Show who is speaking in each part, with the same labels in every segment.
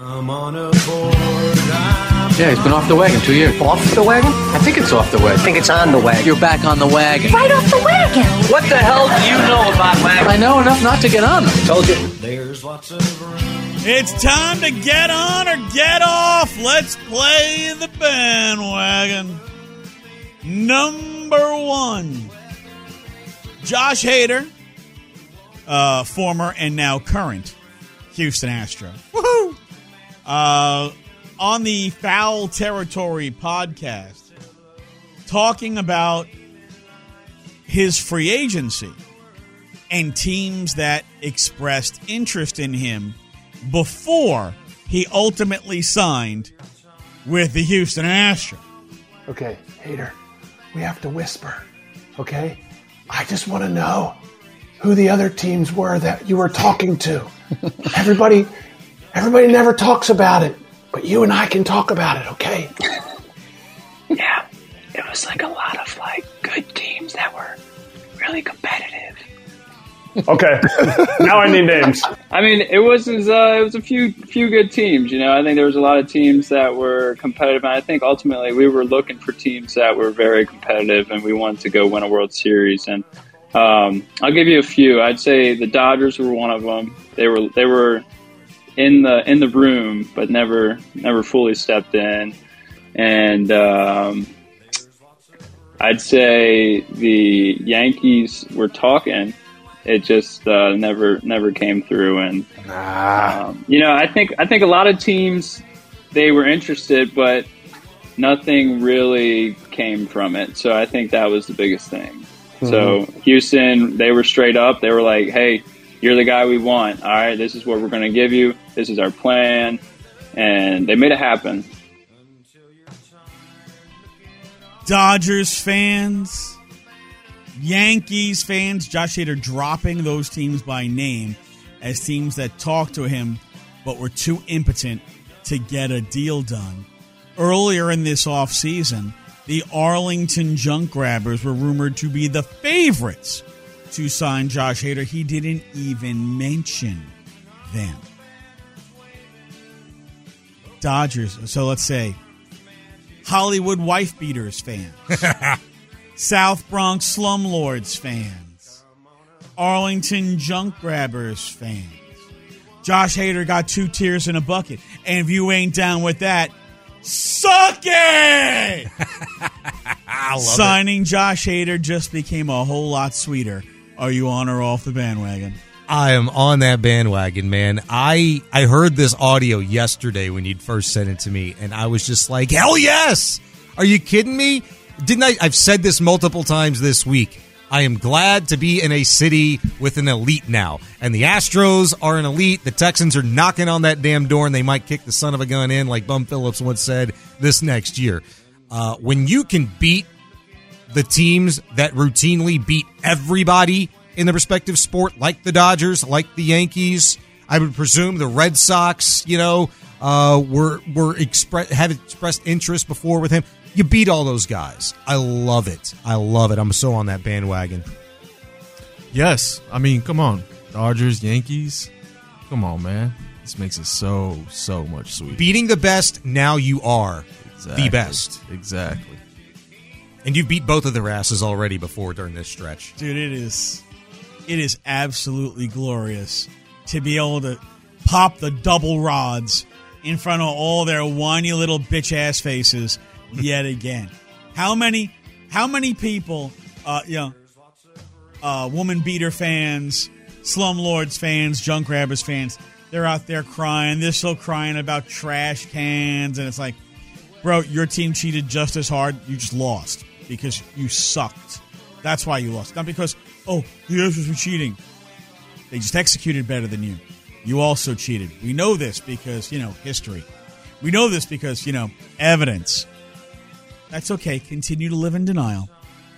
Speaker 1: I'm on a board.
Speaker 2: Yeah, he's been off the wagon two years.
Speaker 3: Off the wagon?
Speaker 2: I think it's off the wagon.
Speaker 3: I think it's on the wagon.
Speaker 2: You're back on the wagon.
Speaker 4: Right off the wagon.
Speaker 3: What the hell do you know about wagons?
Speaker 2: I know enough not to get on them.
Speaker 3: Told you.
Speaker 1: There's lots of room.
Speaker 5: It's time to get on or get off. Let's play the bandwagon. Number one, Josh Hader, uh, former and now current Houston Astro. Woohoo! Uh, on the Foul Territory podcast, talking about his free agency and teams that expressed interest in him before he ultimately signed with the Houston Astros.
Speaker 6: Okay, Hader, we have to whisper. Okay? I just want to know who the other teams were that you were talking to. everybody everybody never talks about it, but you and I can talk about it, okay?
Speaker 3: Yeah, it was like a lot of like good teams that were really competitive.
Speaker 6: Okay. now I need names.
Speaker 7: I mean, it was uh, it was a few few good teams. You know, I think there was a lot of teams that were competitive, and I think ultimately we were looking for teams that were very competitive, and we wanted to go win a World Series. And um, I'll give you a few. I'd say the Dodgers were one of them. They were they were in the in the room, but never never fully stepped in. And um, I'd say the Yankees were talking. It just uh, never never came through, and um, you know I think I think a lot of teams they were interested, but nothing really came from it. So I think that was the biggest thing. So Houston, they were straight up. They were like, "Hey, you're the guy we want. All right, this is what we're going to give you. This is our plan," and they made it happen.
Speaker 5: Dodgers fans, Yankees fans, Josh Hader dropping those teams by name as teams that talked to him but were too impotent to get a deal done. Earlier in this offseason, the Arlington Junk Grabbers were rumored to be the favorites to sign Josh Hader. He didn't even mention them. Dodgers, so let's say Hollywood wife beaters fans, South Bronx slumlords fans, Arlington junk grabbers fans. Josh Hader got two tears in a bucket, and if you ain't down with that, suck it. Signing Josh Hader just became a whole lot sweeter. Are you on or off the bandwagon?
Speaker 8: I am on that bandwagon, man. I I heard this audio yesterday when you'd first sent it to me, and I was just like, hell yes! Are you kidding me? Didn't I? I've said this multiple times this week. I am glad to be in a city with an elite now. And the Astros are an elite. The Texans are knocking on that damn door, and they might kick the son of a gun in, like Bum Phillips once said, this next year. Uh, when you can beat the teams that routinely beat everybody in the respective sport, like the Dodgers, like the Yankees. I would presume the Red Sox, you know, uh, were were expre- had expressed interest before with him. You beat all those guys. I love it. I love it. I'm so on that bandwagon.
Speaker 9: Yes, I mean, come on, Dodgers, Yankees, come on, man. This makes it so so much sweeter.
Speaker 8: Beating the best, now you are
Speaker 9: Exactly.
Speaker 8: the best,
Speaker 9: Exactly.
Speaker 8: and you beat both of their asses already before during this stretch.
Speaker 5: Dude, it is it is absolutely glorious to be able to pop the double rods in front of all their whiny little bitch ass faces yet again. How many how many people uh you know uh woman beater fans, Slumlords fans, Junk Grabbers fans, they're out there crying. They're still crying about trash cans. And it's like, bro, your team cheated just as hard. You just lost because you sucked. That's why you lost. Not because, oh, the Astros were cheating. They just executed better than you. You also cheated. We know this because, you know, history. We know this because, you know, evidence. That's okay. Continue to live in denial.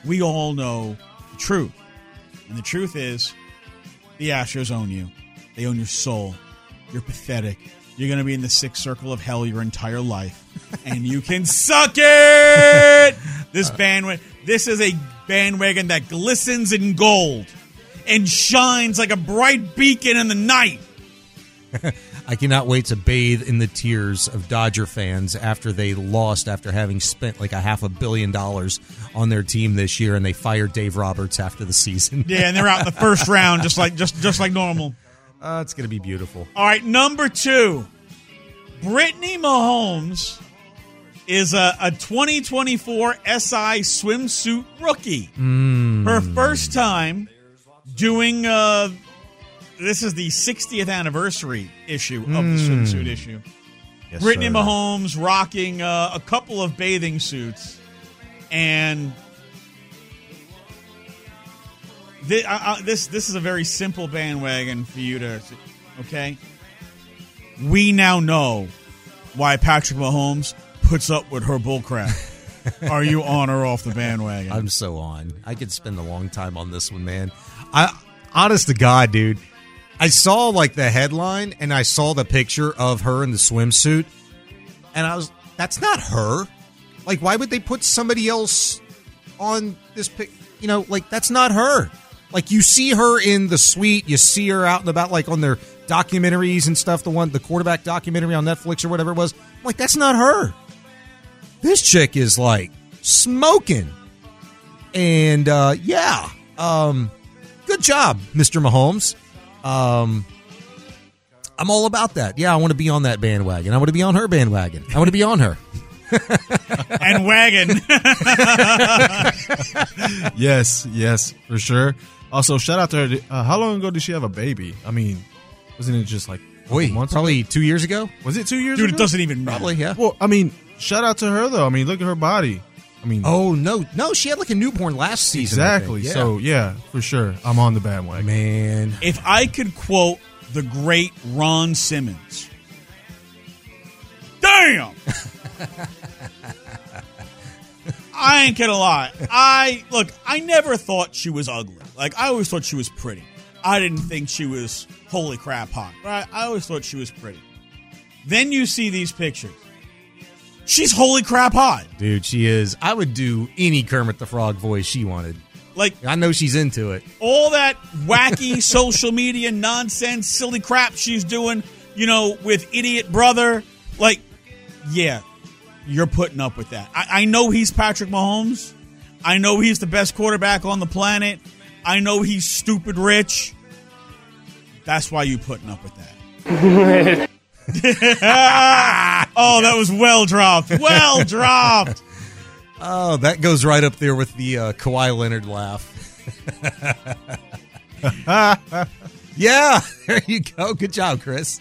Speaker 5: We all know the truth. And the truth is, the Astros own you. They own your soul. You're pathetic. You're going to be in the sixth circle of hell your entire life. and you can suck it! This bandwidth. this is a bandwagon that glistens in gold and shines like a bright beacon in the night.
Speaker 8: I cannot wait to bathe in the tears of Dodger fans after they lost after having spent like a half a billion dollars on their team this year and they fired Dave Roberts after the season.
Speaker 5: Yeah, and they're out in the first round just like just just like normal.
Speaker 8: Uh, it's going to be beautiful.
Speaker 5: All right, number two, Brittany Mahomes is a, a 2024 SI swimsuit rookie.
Speaker 8: Mm.
Speaker 5: Her first time doing. Uh, this is the 60th anniversary issue of the
Speaker 8: Mm.
Speaker 5: swimsuit issue.
Speaker 8: Yes,
Speaker 5: Brittany
Speaker 8: sir.
Speaker 5: Mahomes rocking uh, a couple of bathing suits, and thi- uh, uh, this this is a very simple bandwagon for you to. Okay, we now know why Patrick Mahomes puts up with her bullcrap. Are you on or off the bandwagon?
Speaker 8: I'm so on. I could spend a long time on this one, man. I honest to God, dude. I saw like the headline and I saw the picture of her in the swimsuit, and I was, that's not her. Like, why would they put somebody else on this pic? You know, like that's not her. Like you see her in the suite, you see her out and about, like on their documentaries and stuff. The one, the quarterback documentary on Netflix or whatever it was. I'm like, that's not her. This chick is like smoking. And uh, yeah, um, good job, Mr. Mahomes. Um, I'm all about that. Yeah, I want to be on that bandwagon. I want to be on her bandwagon. I want to be on her.
Speaker 5: and wagon.
Speaker 9: yes, yes, for sure. Also, shout out to her. Uh, how long ago did she have a baby? I mean, wasn't it just like
Speaker 8: Wait,
Speaker 9: months
Speaker 8: probably
Speaker 9: ago?
Speaker 8: two years ago.
Speaker 9: Was it two years?
Speaker 5: Dude,
Speaker 9: ago?
Speaker 5: it doesn't even matter.
Speaker 8: Probably, yeah.
Speaker 9: Well, I mean, shout out to her though. I mean, look at her body. I mean,
Speaker 8: Oh no, no, she had like a newborn last season.
Speaker 9: Exactly.
Speaker 8: Yeah.
Speaker 9: So yeah, for sure, I'm on the bandwagon.
Speaker 8: man,
Speaker 5: If I could quote the great Ron Simmons, damn. I ain't gonna lie. I look. I never thought she was ugly. Like I always thought she was pretty. I didn't think she was holy crap hot. Right? I always thought she was pretty. Then you see these pictures. She's holy crap hot.
Speaker 8: dude, she is. I would do any Kermit the Frog voice she wanted.
Speaker 5: Like
Speaker 8: I know she's into it.
Speaker 5: all that wacky social media nonsense, silly crap she's doing, you know, with idiot brother. Like, yeah, you're putting up with that. I, I know he's Patrick Mahomes. I know he's the best quarterback on the planet. I know he's stupid rich. That's why you putting up with that. oh, that was well dropped. Well dropped.
Speaker 8: Oh, that goes right up there with the uh, Kawhi Leonard laugh. yeah, there you go. Good job, Chris.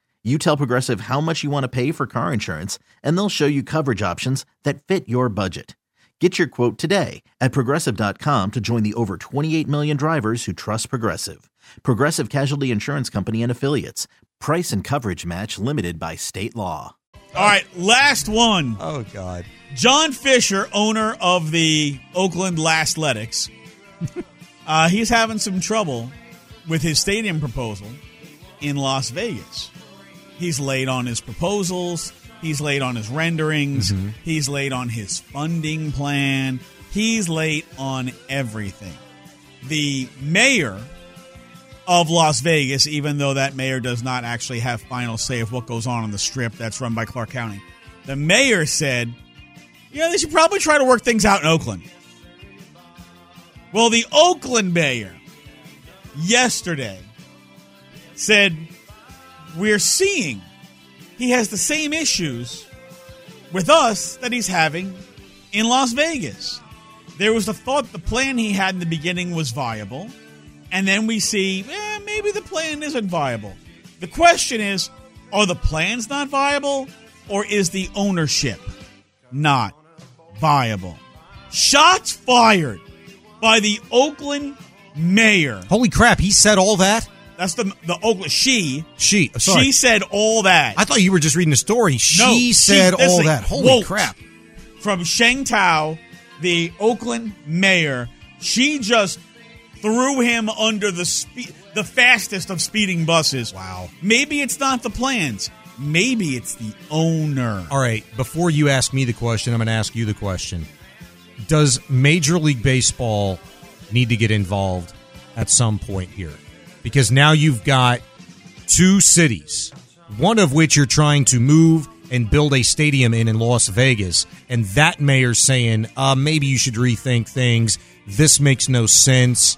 Speaker 10: You tell Progressive how much you want to pay for car insurance, and they'll show you coverage options that fit your budget. Get your quote today at progressive.com to join the over 28 million drivers who trust Progressive. Progressive Casualty Insurance Company and Affiliates. Price and coverage match limited by state law.
Speaker 5: All right, last one.
Speaker 8: Oh God.
Speaker 5: John Fisher, owner of the Oakland Athletics, uh, he's having some trouble with his stadium proposal in Las Vegas. He's late on his proposals. He's late on his renderings.
Speaker 8: Mm-hmm.
Speaker 5: He's late on his funding plan. He's late on everything. The mayor of Las Vegas, even though that mayor does not actually have final say of what goes on on the strip that's run by Clark County, the mayor said, yeah, they should probably try to work things out in Oakland. Well, the Oakland mayor yesterday said, We're seeing he has the same issues with us that he's having in Las Vegas. There was the thought the plan he had in the beginning was viable, and then we see, eh, maybe the plan isn't viable. The question is, are the plans not viable, or is the ownership not viable? Shots fired by the Oakland mayor.
Speaker 8: Holy crap! He said all that.
Speaker 5: That's the the Oakland she
Speaker 8: She. Uh, sorry.
Speaker 5: she said all that.
Speaker 8: I thought you were just reading a story. She
Speaker 5: No,
Speaker 8: said all
Speaker 5: listen,
Speaker 8: that. Holy crap!
Speaker 5: From Sheng Thao, the Oakland mayor, she just threw him under the spe- the fastest of speeding buses.
Speaker 8: Wow.
Speaker 5: Maybe it's not the plans. Maybe it's the owner.
Speaker 8: All right. Before you ask me the question, I'm going to ask you the question. Does Major League Baseball need to get involved at some point here? Because now you've got two cities, one of which you're trying to move and build a stadium in in Las Vegas, and that mayor's saying uh, maybe you should rethink things. This makes no sense.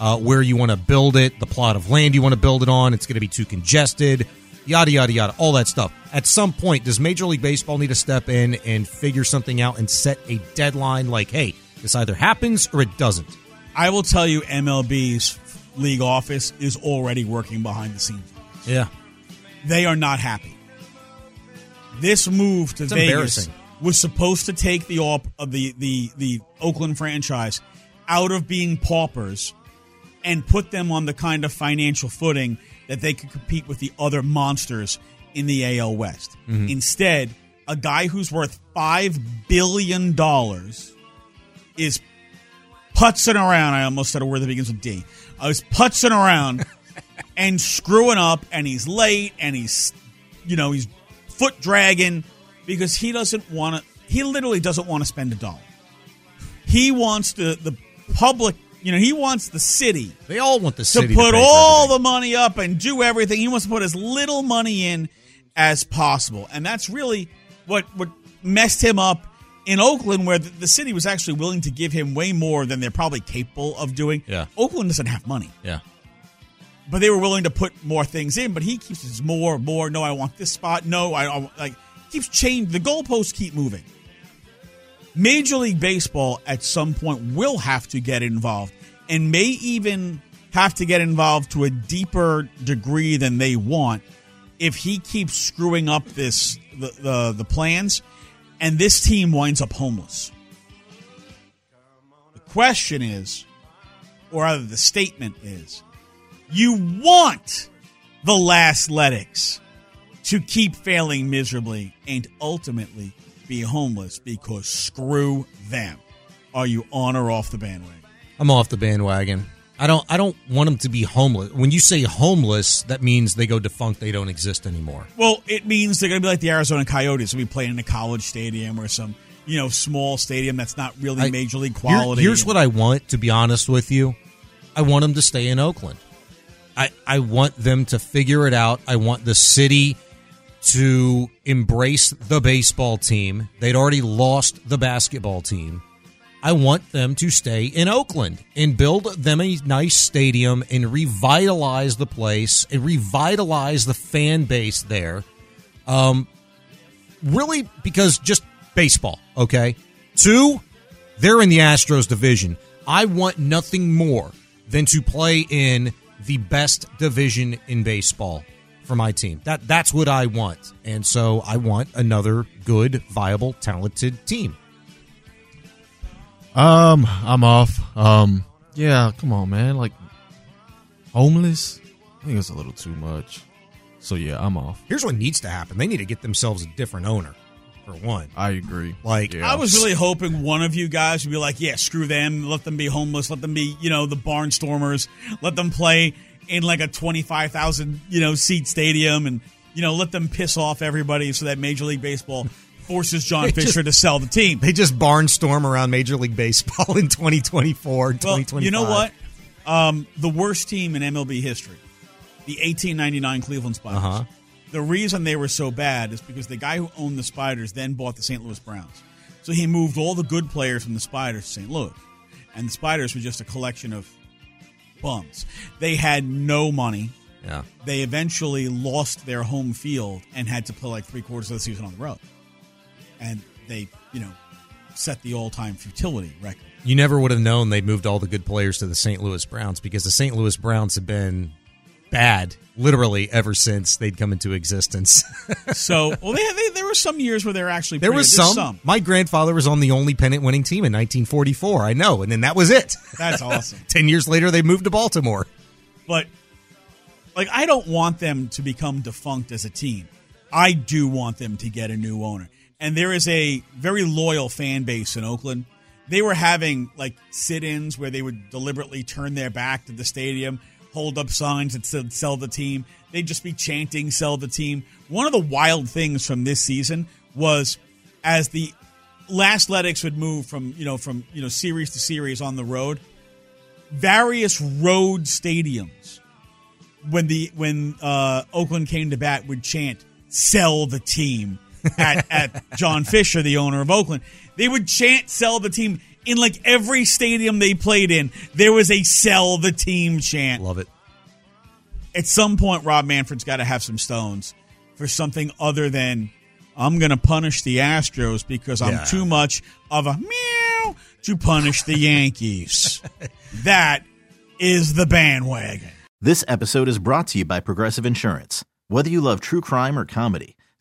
Speaker 8: Uh, where you want to build it, the plot of land you want to build it on, it's going to be too congested, yada yada yada, all that stuff. At some point, does Major League Baseball need to step in and figure something out and set a deadline? Like, hey, this either happens or it doesn't.
Speaker 5: I will tell you, MLB's league office is already working behind the scenes.
Speaker 8: Yeah,
Speaker 5: They are not happy. This move to
Speaker 8: It's
Speaker 5: Vegas was supposed to take the of the, the the Oakland franchise out of being paupers and put them on the kind of financial footing that they could compete with the other monsters in the AL West.
Speaker 8: Mhm.
Speaker 5: Instead, a guy who's worth five billion dollars is putzing around. I almost said a word that begins with D. I was putzing around and screwing up, and he's late, and he's, you know, he's foot dragging because he doesn't want to. He literally doesn't want to spend a dollar. He wants the the public. You know, he wants the city
Speaker 8: they all want the city
Speaker 5: to
Speaker 8: put for
Speaker 5: all the money up and do everything. He wants to put as little money in as possible, and that's really what what messed him up in Oakland, where the, city was actually willing to give him way more than they're probably capable of doing.
Speaker 8: Yeah.
Speaker 5: Oakland doesn't have money,
Speaker 8: Yeah.
Speaker 5: but they were willing to put more things in. But he keeps his more, more. No, I want this spot. No, I, I like keeps changing. The goalposts keep moving. Major League Baseball at some point will have to get involved and may even have to get involved to a deeper degree than they want if he keeps screwing up this the the, the plans and this team winds up homeless. The question is or rather the statement is you want the last Athletics to keep failing miserably and ultimately be homeless because screw them. Are you on or off the bandwagon?
Speaker 8: I'm off the bandwagon. I don't. I don't want them to be homeless. When you say homeless, that means they go defunct. They don't exist anymore.
Speaker 5: Well, it means they're going to be like the Arizona Coyotes. They'll be playing in a college stadium or some, you know, small stadium that's not really
Speaker 8: I-
Speaker 5: major league
Speaker 8: Here-
Speaker 5: quality.
Speaker 8: here's what I want. To be honest with you, I want them to stay in Oakland. I I want them to figure it out. I want the city to embrace the baseball team. They'd already lost the basketball team. I want them to stay in Oakland and build them a nice stadium and revitalize the place and revitalize the fan base there. Um, really because just baseball, okay? Two, they're in the Astros division. I want nothing more than to play in the best division in baseball for my team. That that's what I want. And so I want another good, viable, talented team.
Speaker 9: Um, I'm off. Um, yeah, come on, man. Like homeless, I think it's a little too much. So yeah, I'm off.
Speaker 8: Here's what needs to happen. They need to get themselves a different owner. For one,
Speaker 9: I agree.
Speaker 8: Like
Speaker 5: I was really hoping one of you guys would be like, yeah, screw them. Let them be homeless. Let them be, you know, the barnstormers. Let them play in like a 25,000, you know, seat stadium and, you know, let them piss off everybody so that Major League Baseball forces John Fisher
Speaker 8: just-
Speaker 5: to sell the team.
Speaker 8: They just barnstorm around Major League Baseball in 2024,
Speaker 5: Well,
Speaker 8: 2025.
Speaker 5: you know what? Um, the worst team in MLB history, the 1899 Cleveland Spiders.
Speaker 8: Uh-huh.
Speaker 5: The reason they were so bad is because the guy who owned the Spiders then bought the St. Louis Browns. So he moved all the good players from the Spiders to St. Louis. And the Spiders were just a collection of bums. They had no money.
Speaker 8: Yeah.
Speaker 5: They eventually lost their home field and had to play like three quarters of the season on the road. And they, you know, set the all time futility record.
Speaker 8: You never would have known they moved all the good players to the St. Louis Browns because the St. Louis Browns have been bad literally ever since they'd come into existence.
Speaker 5: So, well, they, they, there were some years where they were actually
Speaker 8: there was.
Speaker 5: There's
Speaker 8: some, My grandfather was on the only pennant winning team in 1944. I know, and then that was it.
Speaker 5: That's awesome.
Speaker 8: Ten years later, they moved to Baltimore.
Speaker 5: But like I don't want them to become defunct as a team. I do want them to get a new owner. And there is a very loyal fan base in Oakland. They were having like sit-ins where they would deliberately turn their back to the stadium, hold up signs that said sell the team. They'd just be chanting sell the team. One of the wild things from this season was as the last Athletics would move from, you know, from, you know, series to series on the road, various road stadiums when the when uh, Oakland came to bat would chant "Sell the team" at, at John Fisher, the owner of Oakland. They would chant "Sell the team" in like every stadium they played in. There was a "Sell the team" chant.
Speaker 8: Love it.
Speaker 5: At some point, Rob Manfred's got to have some stones for something other than I'm going to punish the Astros because I'm
Speaker 8: Yeah.
Speaker 5: too much of a meow to punish the Yankees. that is the bandwagon.
Speaker 10: This episode is brought to you by Progressive Insurance. Whether you love true crime or comedy,